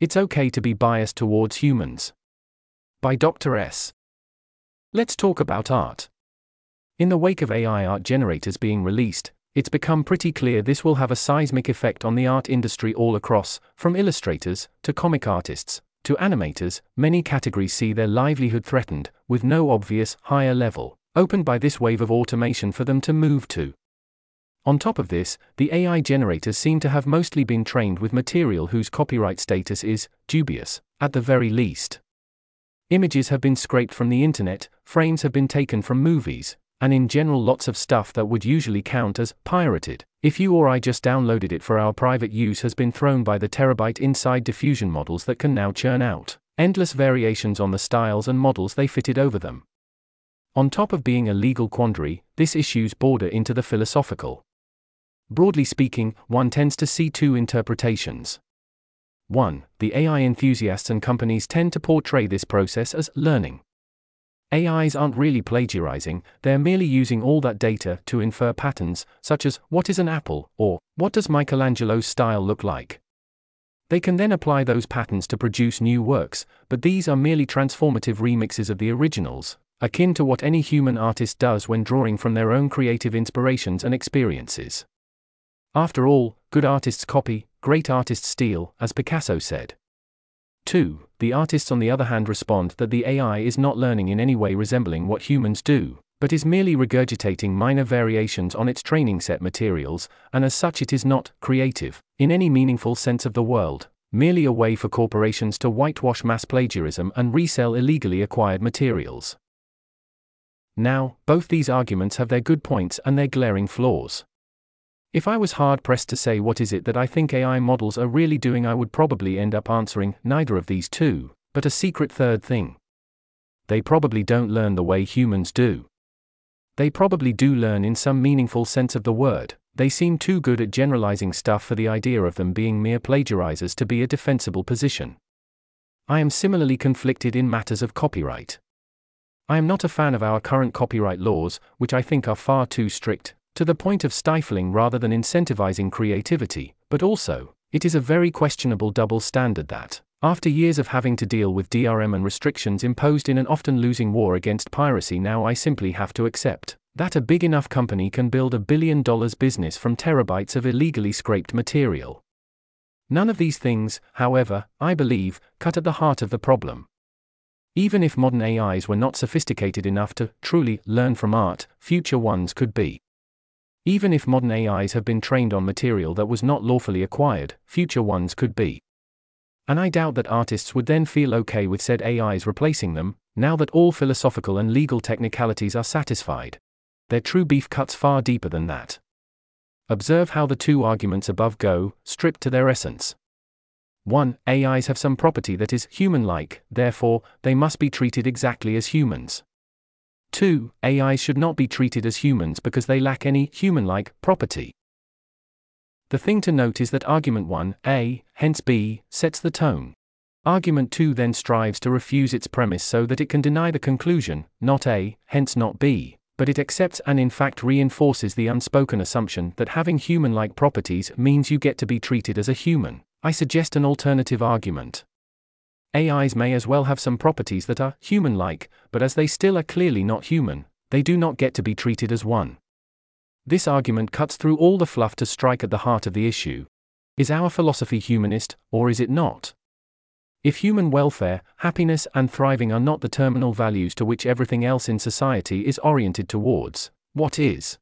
It's okay to be biased towards humans. By Dr. S. Let's talk about art. In the wake of AI art generators being released, it's become pretty clear this will have a seismic effect on the art industry all across, from illustrators to comic artists to animators. Many categories see their livelihood threatened, with no obvious higher level opened by this wave of automation for them to move to. On top of this, the AI generators seem to have mostly been trained with material whose copyright status is dubious, at the very least. Images have been scraped from the internet, frames have been taken from movies, and in general, lots of stuff that would usually count as pirated, if you or I just downloaded it for our private use, has been thrown by the terabyte inside diffusion models that can now churn out endless variations on the styles and models they fitted over them. On top of being a legal quandary, this issues border into the philosophical. Broadly speaking, one tends to see two interpretations. 1. The AI enthusiasts and companies tend to portray this process as learning. AIs aren't really plagiarizing, they're merely using all that data to infer patterns, such as, what is an apple, or, what does Michelangelo's style look like? They can then apply those patterns to produce new works, but these are merely transformative remixes of the originals, akin to what any human artist does when drawing from their own creative inspirations and experiences. After all, good artists copy, great artists steal, as Picasso said. 2. The artists, on the other hand, respond that the AI is not learning in any way resembling what humans do, but is merely regurgitating minor variations on its training set materials, and as such, it is not creative, in any meaningful sense of the world, merely a way for corporations to whitewash mass plagiarism and resell illegally acquired materials. Now, both these arguments have their good points and their glaring flaws. If I was hard pressed to say what is it that I think AI models are really doing, I would probably end up answering neither of these two, but a secret third thing. They probably don't learn the way humans do. They probably do learn in some meaningful sense of the word, they seem too good at generalizing stuff for the idea of them being mere plagiarizers to be a defensible position. I am similarly conflicted in matters of copyright. I am not a fan of our current copyright laws, which I think are far too strict, to the point of stifling rather than incentivizing creativity, but also, it is a very questionable double standard that, after years of having to deal with DRM and restrictions imposed in an often losing war against piracy, now I simply have to accept that a big enough company can build a billion dollars business from terabytes of illegally scraped material. None of these things, however, I believe, cut at the heart of the problem. Even if modern AIs were not sophisticated enough to truly learn from art, future ones could be. Even if modern AIs have been trained on material that was not lawfully acquired, future ones could be. And I doubt that artists would then feel okay with said AIs replacing them, now that all philosophical and legal technicalities are satisfied. Their true beef cuts far deeper than that. Observe how the two arguments above go, stripped to their essence. 1. AIs have some property that is human like, therefore, they must be treated exactly as humans. 2. AI should not be treated as humans because they lack any human like property. The thing to note is that argument 1, A, hence B, sets the tone. Argument 2 then strives to refuse its premise so that it can deny the conclusion, not A, hence not B, but it accepts and in fact reinforces the unspoken assumption that having human like properties means you get to be treated as a human. I suggest an alternative argument. AIs may as well have some properties that are human like, but as they still are clearly not human, they do not get to be treated as one. This argument cuts through all the fluff to strike at the heart of the issue. Is our philosophy humanist, or is it not? If human welfare, happiness, and thriving are not the terminal values to which everything else in society is oriented towards, what is?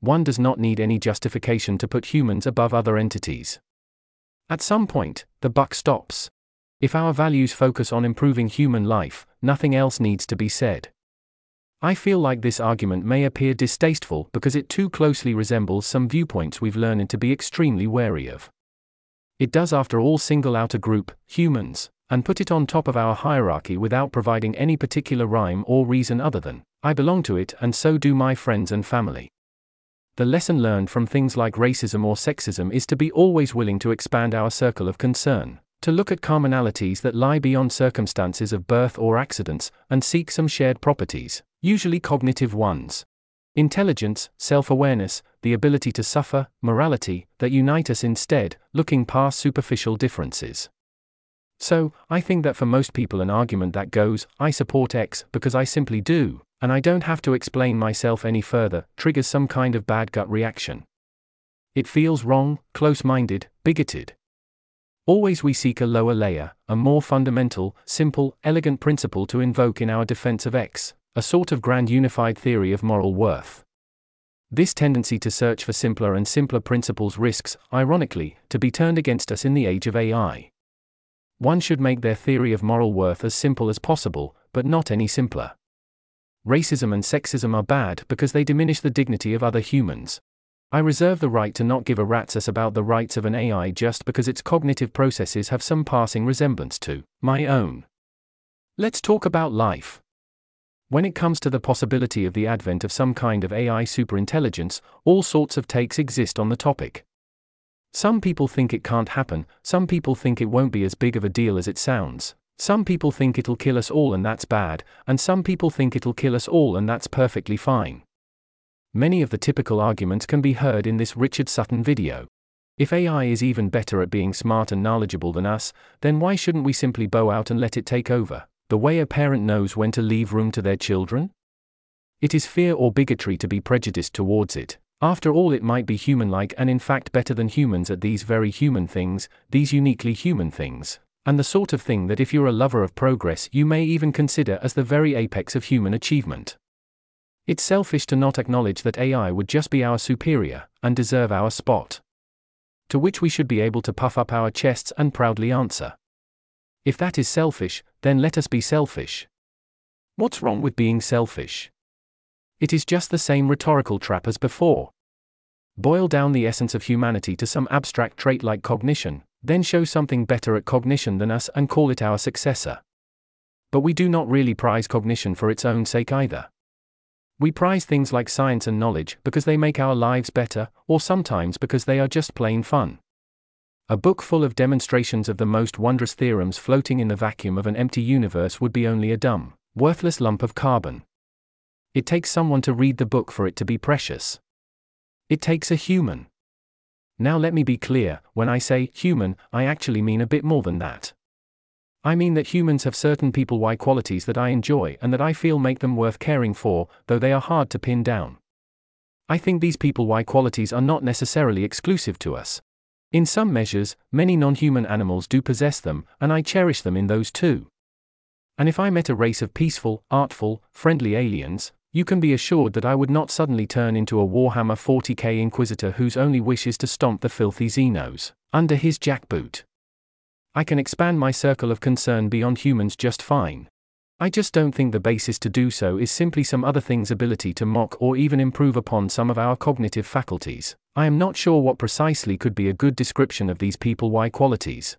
One does not need any justification to put humans above other entities. At some point, the buck stops. If our values focus on improving human life, nothing else needs to be said. I feel like this argument may appear distasteful because it too closely resembles some viewpoints we've learned to be extremely wary of. It does, after all, single out a group, humans, and put it on top of our hierarchy without providing any particular rhyme or reason other than, I belong to it and so do my friends and family. The lesson learned from things like racism or sexism is to be always willing to expand our circle of concern, to look at commonalities that lie beyond circumstances of birth or accidents, and seek some shared properties, usually cognitive ones. Intelligence, self awareness, the ability to suffer, morality, that unite us instead, looking past superficial differences. So, I think that for most people, an argument that goes, I support X because I simply do, and I don't have to explain myself any further, triggers some kind of bad gut reaction. It feels wrong, close minded, bigoted. Always we seek a lower layer, a more fundamental, simple, elegant principle to invoke in our defense of X, a sort of grand unified theory of moral worth. This tendency to search for simpler and simpler principles risks, ironically, to be turned against us in the age of AI. One should make their theory of moral worth as simple as possible, but not any simpler. Racism and sexism are bad because they diminish the dignity of other humans, I reserve the right to not give a rat's ass about the rights of an AI just because its cognitive processes have some passing resemblance to my own. Let's talk about life. When it comes to the possibility of the advent of some kind of AI superintelligence, all sorts of takes exist on the topic. Some people think it can't happen, some people think it won't be as big of a deal as it sounds. Some people think it'll kill us all and that's bad, and some people think it'll kill us all and that's perfectly fine. Many of the typical arguments can be heard in this Richard Sutton video. If AI is even better at being smart and knowledgeable than us, then why shouldn't we simply bow out and let it take over, the way a parent knows when to leave room to their children? It is fear or bigotry to be prejudiced towards it. After all, it might be human like and in fact better than humans at these very human things, these uniquely human things, and the sort of thing that if you're a lover of progress, you may even consider as the very apex of human achievement. It's selfish to not acknowledge that AI would just be our superior, and deserve our spot. To which we should be able to puff up our chests and proudly answer. If that is selfish, then let us be selfish. What's wrong with being selfish? It is just the same rhetorical trap as before. Boil down the essence of humanity to some abstract trait like cognition, then show something better at cognition than us and call it our successor. But we do not really prize cognition for its own sake either. We prize things like science and knowledge because they make our lives better, or sometimes because they are just plain fun. A book full of demonstrations of the most wondrous theorems floating in the vacuum of an empty universe would be only a dumb, worthless lump of carbon. It takes someone to read the book for it to be precious. It takes a human. Now let me be clear when I say human, I actually mean a bit more than that. I mean that humans have certain people why qualities that I enjoy and that I feel make them worth caring for, though they are hard to pin down. I think these people why qualities are not necessarily exclusive to us. In some measures, many non human animals do possess them, and I cherish them in those too. And if I met a race of peaceful, artful, friendly aliens, you can be assured that I would not suddenly turn into a Warhammer 40k Inquisitor whose only wish is to stomp the filthy Xenos under his jackboot. I can expand my circle of concern beyond humans just fine. I just don't think the basis to do so is simply some other thing's ability to mock or even improve upon some of our cognitive faculties. I am not sure what precisely could be a good description of these people Y qualities.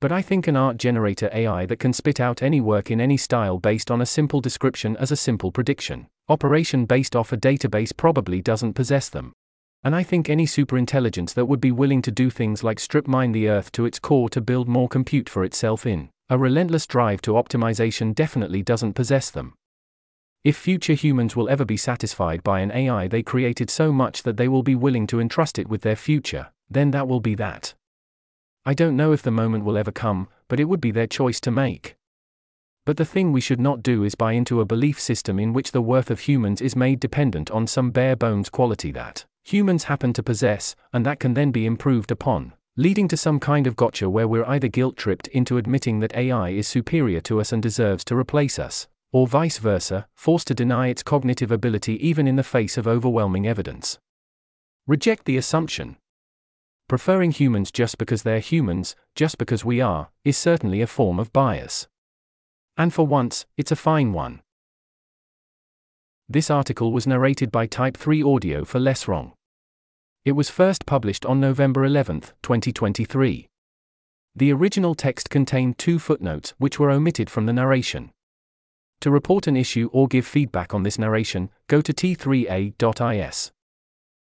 But I think an art generator AI that can spit out any work in any style based on a simple description as a simple prediction, operation based off a database probably doesn't possess them. And I think any superintelligence that would be willing to do things like strip mine the Earth to its core to build more compute for itself in a relentless drive to optimization definitely doesn't possess them. If future humans will ever be satisfied by an AI they created so much that they will be willing to entrust it with their future, then that will be that. I don't know if the moment will ever come, but it would be their choice to make. But the thing we should not do is buy into a belief system in which the worth of humans is made dependent on some bare bones quality that humans happen to possess, and that can then be improved upon, leading to some kind of gotcha where we're either guilt tripped into admitting that AI is superior to us and deserves to replace us, or vice versa, forced to deny its cognitive ability even in the face of overwhelming evidence. Reject the assumption. Preferring humans just because they're humans, just because we are, is certainly a form of bias. And for once, it's a fine one. This article was narrated by Type 3 Audio for Less Wrong. It was first published on November 11, 2023. The original text contained two footnotes which were omitted from the narration. To report an issue or give feedback on this narration, go to t3a.is.